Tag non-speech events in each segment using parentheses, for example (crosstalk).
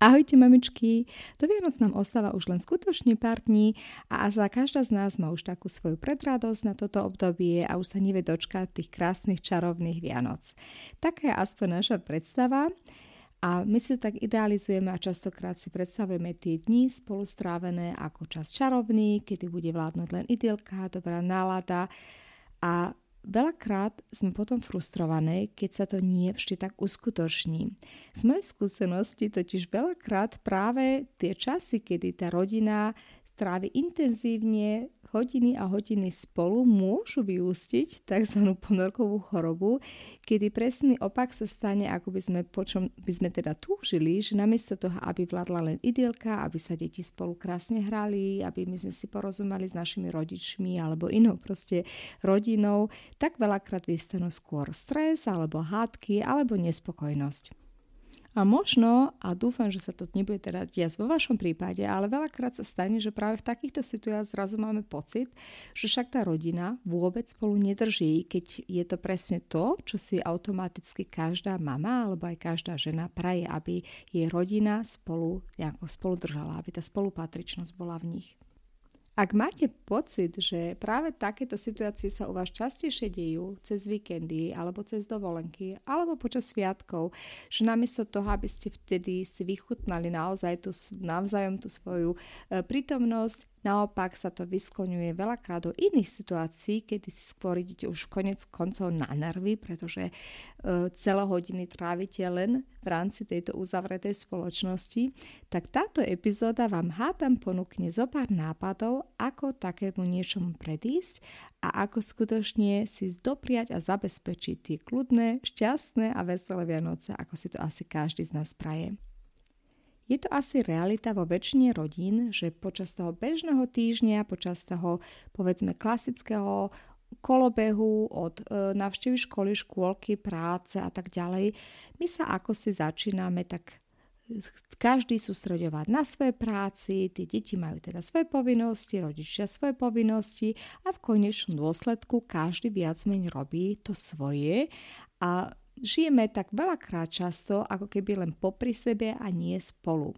Ahojte mamičky, do Vianoc nám ostáva už len skutočne pár dní a za každá z nás má už takú svoju predradosť na toto obdobie a už sa nevie dočkať tých krásnych čarovných Vianoc. Taká je aspoň naša predstava a my si to tak idealizujeme a častokrát si predstavujeme tie dni spolu strávené ako čas čarovný, kedy bude vládnuť len idylka, dobrá nálada a Veľakrát sme potom frustrované, keď sa to nie vždy tak uskutoční. Z mojej skúsenosti totiž veľakrát práve tie časy, kedy tá rodina trávi intenzívne hodiny a hodiny spolu, môžu vyústiť tzv. ponorkovú chorobu, kedy presný opak sa stane, ako by sme, po čom by sme teda túžili, že namiesto toho, aby vládla len idylka, aby sa deti spolu krásne hrali, aby my sme si porozumeli s našimi rodičmi alebo inou proste rodinou, tak veľakrát vystanú skôr stres alebo hádky alebo nespokojnosť. A možno, a dúfam, že sa to nebude teda diať vo vašom prípade, ale veľakrát sa stane, že práve v takýchto situáciách zrazu máme pocit, že však tá rodina vôbec spolu nedrží, keď je to presne to, čo si automaticky každá mama alebo aj každá žena praje, aby jej rodina spolu, spolu držala, aby tá spolupatričnosť bola v nich. Ak máte pocit, že práve takéto situácie sa u vás častejšie dejú cez víkendy alebo cez dovolenky alebo počas sviatkov, že namiesto toho, aby ste vtedy si vychutnali naozaj tú, navzájom tú svoju e, prítomnosť, Naopak sa to vyskloňuje veľakrát do iných situácií, kedy si skôr idete už konec koncov na nervy, pretože e, celé hodiny trávite len v rámci tejto uzavretej spoločnosti, tak táto epizóda vám hádam ponúkne zo pár nápadov, ako takému niečomu predísť a ako skutočne si dopriať a zabezpečiť tie kľudné, šťastné a veselé Vianoce, ako si to asi každý z nás praje. Je to asi realita vo väčšine rodín, že počas toho bežného týždňa, počas toho povedzme klasického kolobehu od e, navštevy školy, škôlky, práce a tak ďalej, my sa ako si začíname tak každý sústredovať na svoje práci, tie deti majú teda svoje povinnosti, rodičia svoje povinnosti a v konečnom dôsledku každý viac menej robí to svoje a Žijeme tak veľakrát často, ako keby len popri sebe a nie spolu.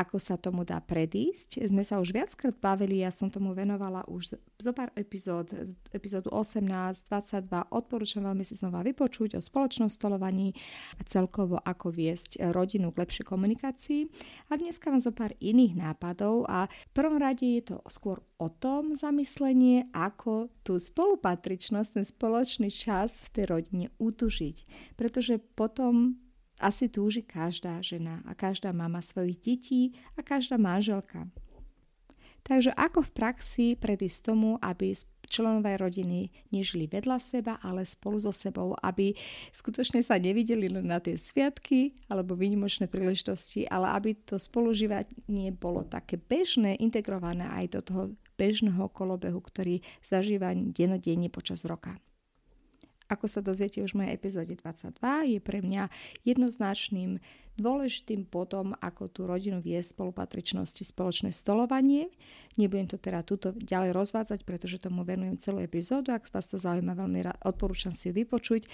Ako sa tomu dá predísť? Sme sa už viackrát bavili, ja som tomu venovala už zo pár epizód, epizódu 18, 22. Odporúčam veľmi si znova vypočuť o spoločnom stolovaní a celkovo ako viesť rodinu k lepšej komunikácii. A dneska mám zo pár iných nápadov a v prvom rade je to skôr o tom zamyslenie, ako tú spolupatričnosť, ten spoločný čas v tej rodine utužiť. Pretože potom asi túži každá žena a každá mama svojich detí a každá manželka. Takže ako v praxi predísť tomu, aby členové rodiny nežili vedľa seba, ale spolu so sebou, aby skutočne sa nevideli len na tie sviatky alebo výnimočné príležitosti, ale aby to spolužívanie bolo také bežné, integrované aj do toho bežného kolobehu, ktorý zažíva denodenne počas roka. Ako sa dozviete už v mojej epizóde 22, je pre mňa jednoznačným dôležitým potom, ako tú rodinu vie spolupatričnosti spoločné stolovanie. Nebudem to teda túto ďalej rozvádzať, pretože tomu venujem celú epizódu. Ak vás to zaujíma, veľmi rád, odporúčam si ju vypočuť.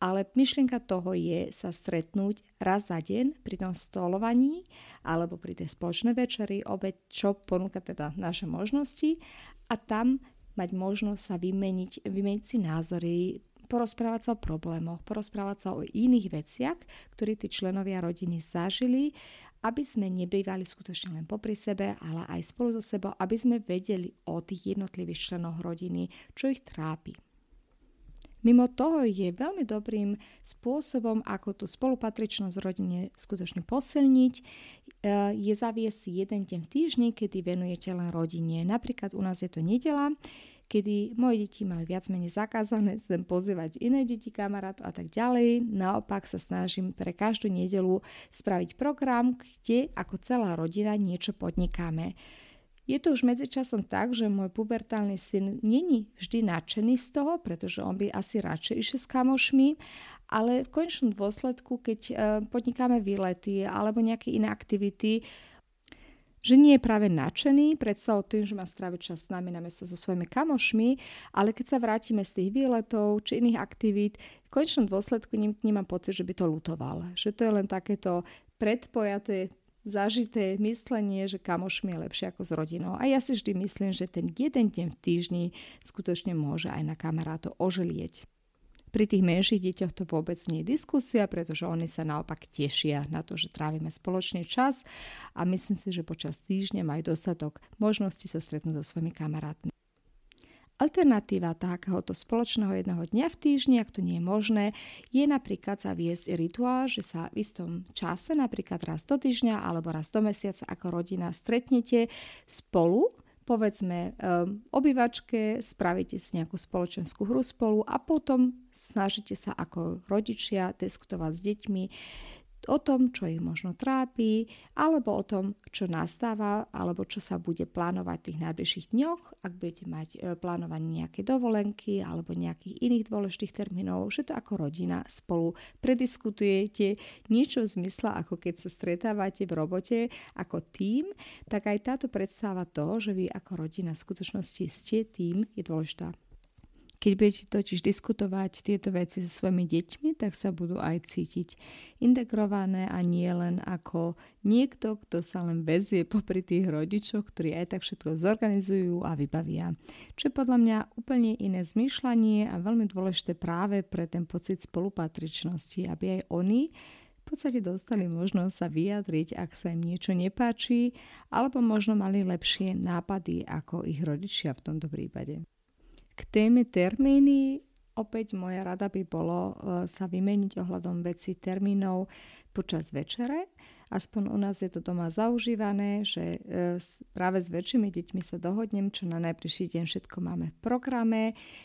Ale myšlienka toho je sa stretnúť raz za deň pri tom stolovaní alebo pri tej spoločnej večeri, obeď, čo ponúka teda naše možnosti a tam mať možnosť sa vymeniť, vymeniť si názory, porozprávať sa o problémoch, porozprávať sa o iných veciach, ktoré tí členovia rodiny zažili, aby sme nebývali skutočne len popri sebe, ale aj spolu so sebou, aby sme vedeli o tých jednotlivých členoch rodiny, čo ich trápi. Mimo toho je veľmi dobrým spôsobom, ako tú spolupatričnosť rodine skutočne posilniť, e, je zaviesť jeden deň v týždni, kedy venujete len rodine. Napríklad u nás je to nedela, kedy moje deti majú viac menej zakázané sem pozývať iné deti, kamarátov a tak ďalej. Naopak sa snažím pre každú nedelu spraviť program, kde ako celá rodina niečo podnikáme. Je to už medzičasom tak, že môj pubertálny syn není vždy nadšený z toho, pretože on by asi radšej išiel s kamošmi, ale v konečnom dôsledku, keď e, podnikáme výlety alebo nejaké iné aktivity, že nie je práve nadšený predstavou tým, že má stráviť čas s nami namiesto so svojimi kamošmi, ale keď sa vrátime z tých výletov či iných aktivít, v konečnom dôsledku nemám pocit, že by to lutoval. Že to je len takéto predpojaté zažité myslenie, že kamošmi je lepšie ako s rodinou. A ja si vždy myslím, že ten jeden deň v týždni skutočne môže aj na kamarátov oželieť. Pri tých menších deťoch to vôbec nie je diskusia, pretože oni sa naopak tešia na to, že trávime spoločný čas a myslím si, že počas týždňa majú dostatok možnosti sa stretnúť so svojimi kamarátmi. Alternatíva takéhoto spoločného jedného dňa v týždni, ak to nie je možné, je napríklad zaviesť rituál, že sa v istom čase, napríklad raz do týždňa alebo raz do mesiaca ako rodina stretnete spolu, povedzme um, obývačke, spravíte si nejakú spoločenskú hru spolu a potom snažíte sa ako rodičia diskutovať s deťmi, o tom, čo ich možno trápi, alebo o tom, čo nastáva, alebo čo sa bude plánovať v tých najbližších dňoch, ak budete mať e, plánovanie nejaké dovolenky alebo nejakých iných dôležitých termínov, že to ako rodina spolu prediskutujete niečo v zmysle, ako keď sa stretávate v robote ako tým, tak aj táto predstava toho, že vy ako rodina v skutočnosti ste tým, je dôležitá. Keď budete totiž diskutovať tieto veci so svojimi deťmi, tak sa budú aj cítiť integrované a nie len ako niekto, kto sa len vezie popri tých rodičoch, ktorí aj tak všetko zorganizujú a vybavia. Čo je podľa mňa úplne iné zmýšľanie a veľmi dôležité práve pre ten pocit spolupatričnosti, aby aj oni v podstate dostali možnosť sa vyjadriť, ak sa im niečo nepáči, alebo možno mali lepšie nápady ako ich rodičia v tomto prípade. K téme termíny opäť moja rada by bolo e, sa vymeniť ohľadom veci termínov počas večere. Aspoň u nás je to doma zaužívané, že e, práve s väčšími deťmi sa dohodnem, čo na najbližší deň všetko máme v programe,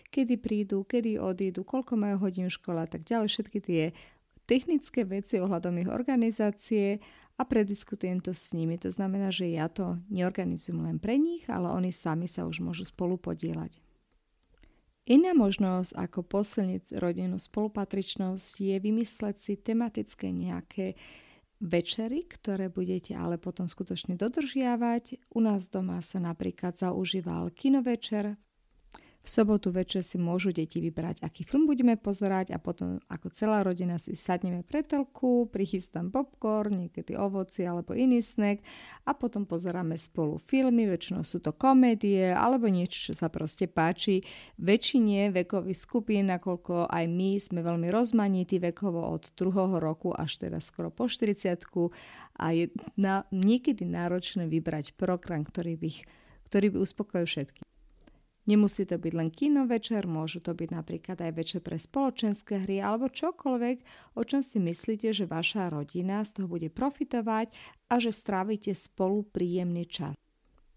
kedy prídu, kedy odídu, koľko majú hodín škola a tak ďalej. Všetky tie technické veci ohľadom ich organizácie a prediskutujem to s nimi. To znamená, že ja to neorganizujem len pre nich, ale oni sami sa už môžu spolu podielať. Iná možnosť, ako posilniť rodinnú spolupatričnosť, je vymysleť si tematické nejaké večery, ktoré budete ale potom skutočne dodržiavať. U nás doma sa napríklad zaužíval kinovečer, v sobotu večer si môžu deti vybrať, aký film budeme pozerať a potom ako celá rodina si sadneme pre telku, prichystám popcorn, niekedy ovoci alebo iný snack a potom pozeráme spolu filmy, väčšinou sú to komédie alebo niečo, čo sa proste páči väčšine vekových skupín, nakoľko aj my sme veľmi rozmanití vekovo od druhého roku až teraz skoro po 40 a je na, niekedy náročné vybrať program, ktorý by, ktorý by uspokojil všetkých. Nemusí to byť len kino večer, môžu to byť napríklad aj večer pre spoločenské hry alebo čokoľvek, o čom si myslíte, že vaša rodina z toho bude profitovať a že strávite spolu príjemný čas.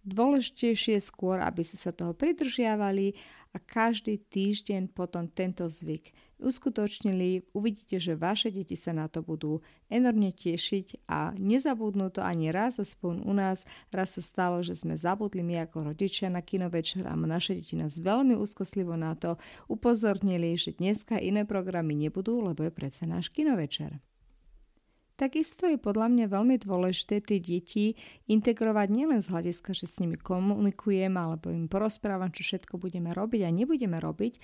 Dôležitejšie je skôr, aby ste sa toho pridržiavali a každý týždeň potom tento zvyk uskutočnili. Uvidíte, že vaše deti sa na to budú enormne tešiť a nezabudnú to ani raz, aspoň u nás. Raz sa stalo, že sme zabudli my ako rodičia na kinovečer a naše deti nás veľmi úzkoslivo na to upozornili, že dneska iné programy nebudú, lebo je predsa náš kinovečer. Takisto je podľa mňa veľmi dôležité tie deti integrovať nielen z hľadiska, že s nimi komunikujem alebo im porozprávam, čo všetko budeme robiť a nebudeme robiť,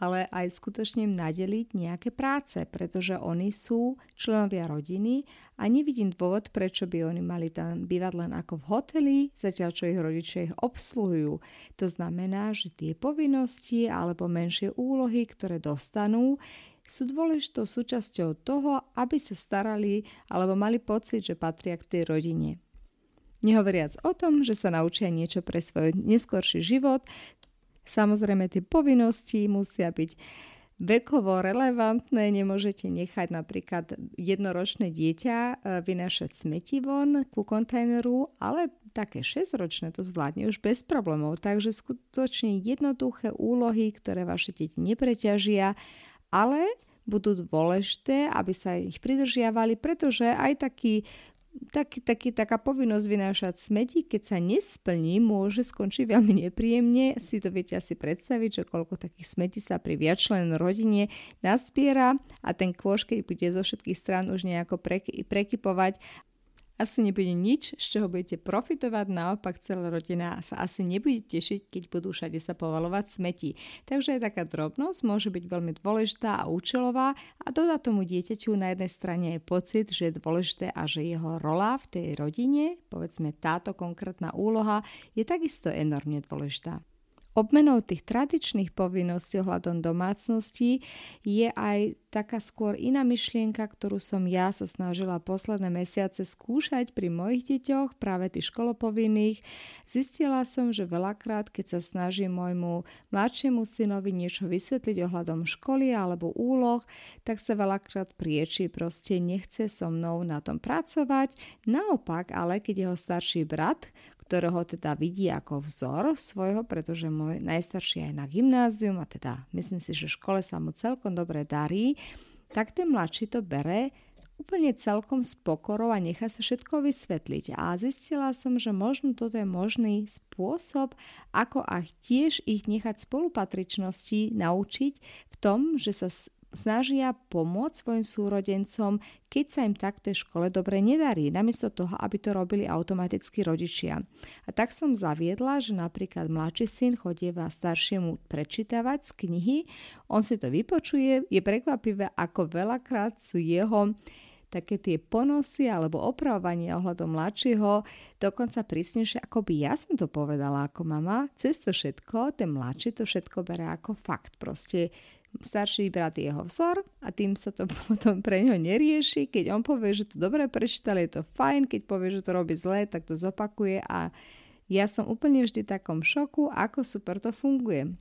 ale aj skutočne im nadeliť nejaké práce, pretože oni sú členovia rodiny a nevidím dôvod, prečo by oni mali tam bývať len ako v hoteli, zatiaľ čo ich rodičia ich obsluhujú. To znamená, že tie povinnosti alebo menšie úlohy, ktoré dostanú, sú dôležitou súčasťou toho, aby sa starali alebo mali pocit, že patria k tej rodine. Nehovoriac o tom, že sa naučia niečo pre svoj neskorší život, samozrejme tie povinnosti musia byť vekovo relevantné, nemôžete nechať napríklad jednoročné dieťa e, vynášať smeti von ku kontajneru, ale také 6-ročné to zvládne už bez problémov. Takže skutočne jednoduché úlohy, ktoré vaše deti nepreťažia ale budú dôležité, aby sa ich pridržiavali, pretože aj taký taký, taký, taká povinnosť vynášať smeti, keď sa nesplní, môže skončiť veľmi nepríjemne. Si to viete asi predstaviť, že koľko takých smetí sa pri viačlen rodine naspiera a ten kôš, keď bude zo všetkých strán už nejako prekypovať asi nebude nič, z čoho budete profitovať, naopak celá rodina sa asi nebude tešiť, keď budú všade sa povalovať smeti. Takže aj taká drobnosť môže byť veľmi dôležitá a účelová a dodá tomu dieťaťu na jednej strane aj pocit, že je dôležité a že jeho rola v tej rodine, povedzme táto konkrétna úloha, je takisto enormne dôležitá. Obmenou tých tradičných povinností ohľadom domácnosti je aj taká skôr iná myšlienka, ktorú som ja sa snažila posledné mesiace skúšať pri mojich deťoch, práve tých školopovinných. Zistila som, že veľakrát, keď sa snažím môjmu mladšiemu synovi niečo vysvetliť ohľadom školy alebo úloh, tak sa veľakrát prieči, proste nechce so mnou na tom pracovať. Naopak, ale keď jeho starší brat, ktorého teda vidí ako vzor svojho, pretože môj najstarší je na gymnázium a teda myslím si, že škole sa mu celkom dobre darí, tak ten mladší to bere úplne celkom s pokorou a nechá sa všetko vysvetliť. A zistila som, že možno toto je možný spôsob, ako aj tiež ich nechať spolupatričnosti naučiť v tom, že sa snažia pomôcť svojim súrodencom, keď sa im tak tej škole dobre nedarí, namiesto toho, aby to robili automaticky rodičia. A tak som zaviedla, že napríklad mladší syn chodieva staršiemu prečítavať z knihy, on si to vypočuje, je prekvapivé, ako veľakrát sú jeho také tie ponosy alebo opravovanie ohľadom mladšieho dokonca prísnejšie, ako by ja som to povedala ako mama. Cez to všetko, ten mladší to všetko bere ako fakt. Proste starší brat je jeho vzor a tým sa to (laughs) potom pre ňo nerieši. Keď on povie, že to dobre prečítal, je to fajn, keď povie, že to robí zle, tak to zopakuje a ja som úplne vždy v takom šoku, ako super to funguje.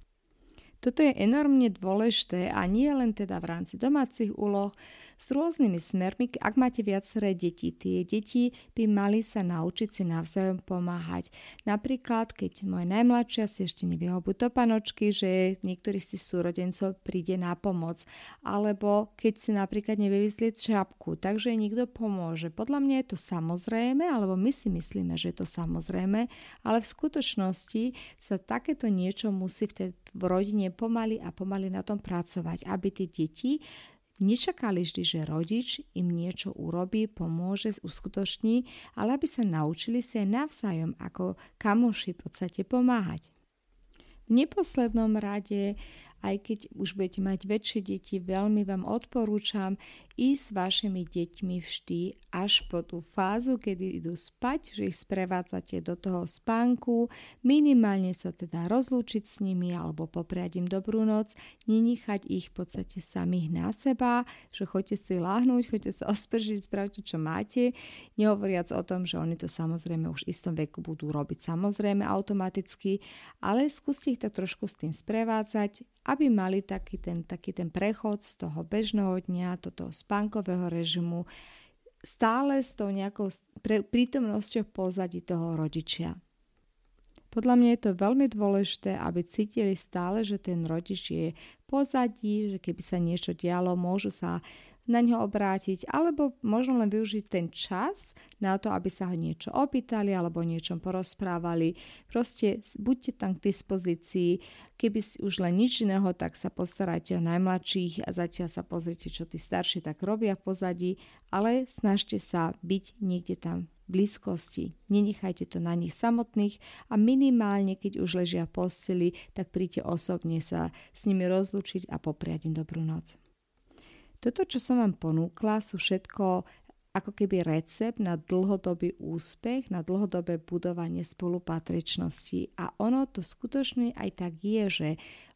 Toto je enormne dôležité a nie len teda v rámci domácich úloh, s rôznymi smermi, ak máte viaceré deti. Tie deti by mali sa naučiť si navzájom pomáhať. Napríklad, keď môj najmladšia si ešte nevie obuť topanočky, že niektorý si súrodencov príde na pomoc. Alebo keď si napríklad nevie vyzlieť šapku, takže niekto pomôže. Podľa mňa je to samozrejme, alebo my si myslíme, že je to samozrejme, ale v skutočnosti sa takéto niečo musí v tej v rodine pomaly a pomaly na tom pracovať, aby tie deti Nečakali vždy, že rodič im niečo urobí, pomôže, uskutoční, ale aby sa naučili sa navzájom ako kamoši v podstate pomáhať. V neposlednom rade aj keď už budete mať väčšie deti, veľmi vám odporúčam ísť s vašimi deťmi vždy až po tú fázu, kedy idú spať, že ich sprevádzate do toho spánku, minimálne sa teda rozlúčiť s nimi alebo popriať im dobrú noc, nenechať ich v podstate samých na seba, že choďte si láhnuť, choďte sa ospržiť, spravte čo máte, nehovoriac o tom, že oni to samozrejme už v istom veku budú robiť samozrejme automaticky, ale skúste ich tak trošku s tým sprevádzať aby mali taký ten, taký ten prechod z toho bežného dňa do toho spánkového režimu stále s tou nejakou prítomnosťou pozadí toho rodičia. Podľa mňa je to veľmi dôležité, aby cítili stále, že ten rodič je pozadí, že keby sa niečo dialo, môžu sa na ňo obrátiť, alebo možno len využiť ten čas na to, aby sa ho niečo opýtali alebo o niečom porozprávali. Proste buďte tam k dispozícii. Keby si už len nič iného, tak sa postarajte o najmladších a zatiaľ sa pozrite, čo tí starší tak robia v pozadí, ale snažte sa byť niekde tam blízkosti. Nenechajte to na nich samotných a minimálne, keď už ležia v posteli, tak príďte osobne sa s nimi rozlúčiť a popriať im dobrú noc. Toto, čo som vám ponúkla, sú všetko ako keby recept na dlhodobý úspech, na dlhodobé budovanie spolupatričnosti. A ono to skutočne aj tak je, že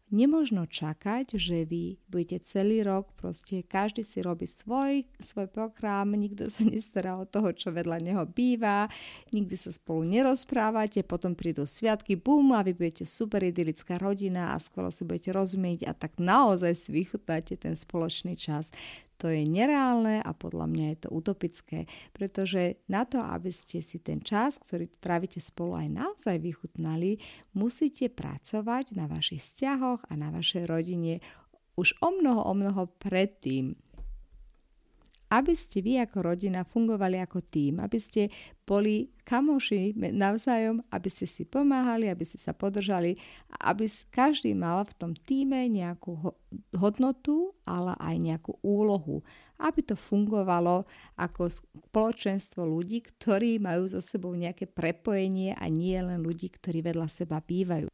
Nemožno čakať, že vy budete celý rok, proste každý si robí svoj, svoj program, nikto sa nestará o toho, čo vedľa neho býva, nikdy sa spolu nerozprávate, potom prídu sviatky, bum, a vy budete super idylická rodina a skoro si budete rozumieť a tak naozaj si vychutnáte ten spoločný čas. To je nereálne a podľa mňa je to utopické, pretože na to, aby ste si ten čas, ktorý trávite spolu aj naozaj vychutnali, musíte pracovať na vašich vzťahoch a na vašej rodine už o mnoho, o mnoho predtým aby ste vy ako rodina fungovali ako tým, aby ste boli kamoši navzájom, aby ste si pomáhali, aby ste sa podržali, aby každý mal v tom týme nejakú hodnotu, ale aj nejakú úlohu, aby to fungovalo ako spoločenstvo ľudí, ktorí majú so sebou nejaké prepojenie a nie len ľudí, ktorí vedľa seba bývajú.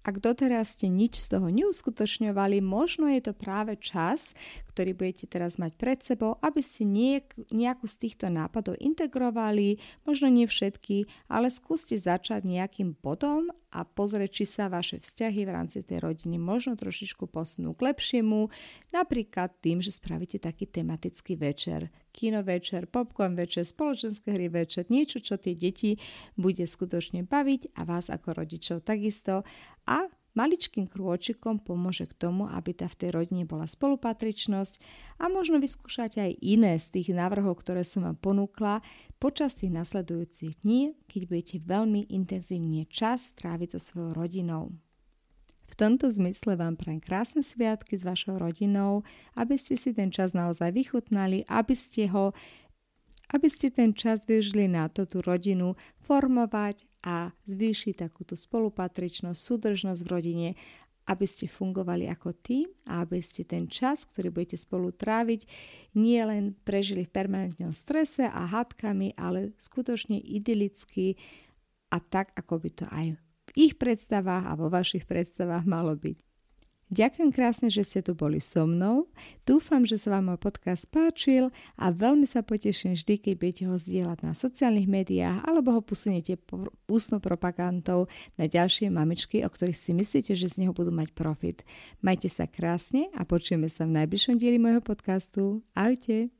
Ak doteraz ste nič z toho neuskutočňovali, možno je to práve čas, ktorý budete teraz mať pred sebou, aby ste niek- nejakú z týchto nápadov integrovali, možno nie všetky, ale skúste začať nejakým bodom a pozrieť, či sa vaše vzťahy v rámci tej rodiny možno trošičku posunú k lepšiemu, napríklad tým, že spravíte taký tematický večer, kino večer, popcorn večer, spoločenské hry večer, niečo, čo tie deti bude skutočne baviť a vás ako rodičov takisto. A maličkým krôčikom pomôže k tomu, aby tá v tej rodine bola spolupatričnosť a možno vyskúšať aj iné z tých návrhov, ktoré som vám ponúkla počas tých nasledujúcich dní, keď budete veľmi intenzívne čas tráviť so svojou rodinou. V tomto zmysle vám prajem krásne sviatky s vašou rodinou, aby ste si ten čas naozaj vychutnali, aby ste ho aby ste ten čas využili na to tú rodinu formovať a zvýšiť takúto spolupatričnosť, súdržnosť v rodine, aby ste fungovali ako tým a aby ste ten čas, ktorý budete spolu tráviť, nie len prežili v permanentnom strese a hádkami, ale skutočne idylicky a tak, ako by to aj v ich predstavách a vo vašich predstavách malo byť. Ďakujem krásne, že ste tu boli so mnou. Dúfam, že sa vám môj podcast páčil a veľmi sa poteším vždy, keď budete ho zdieľať na sociálnych médiách alebo ho posuniete ústnou propagandou na ďalšie mamičky, o ktorých si myslíte, že z neho budú mať profit. Majte sa krásne a počujeme sa v najbližšom dieli môjho podcastu. Ahojte!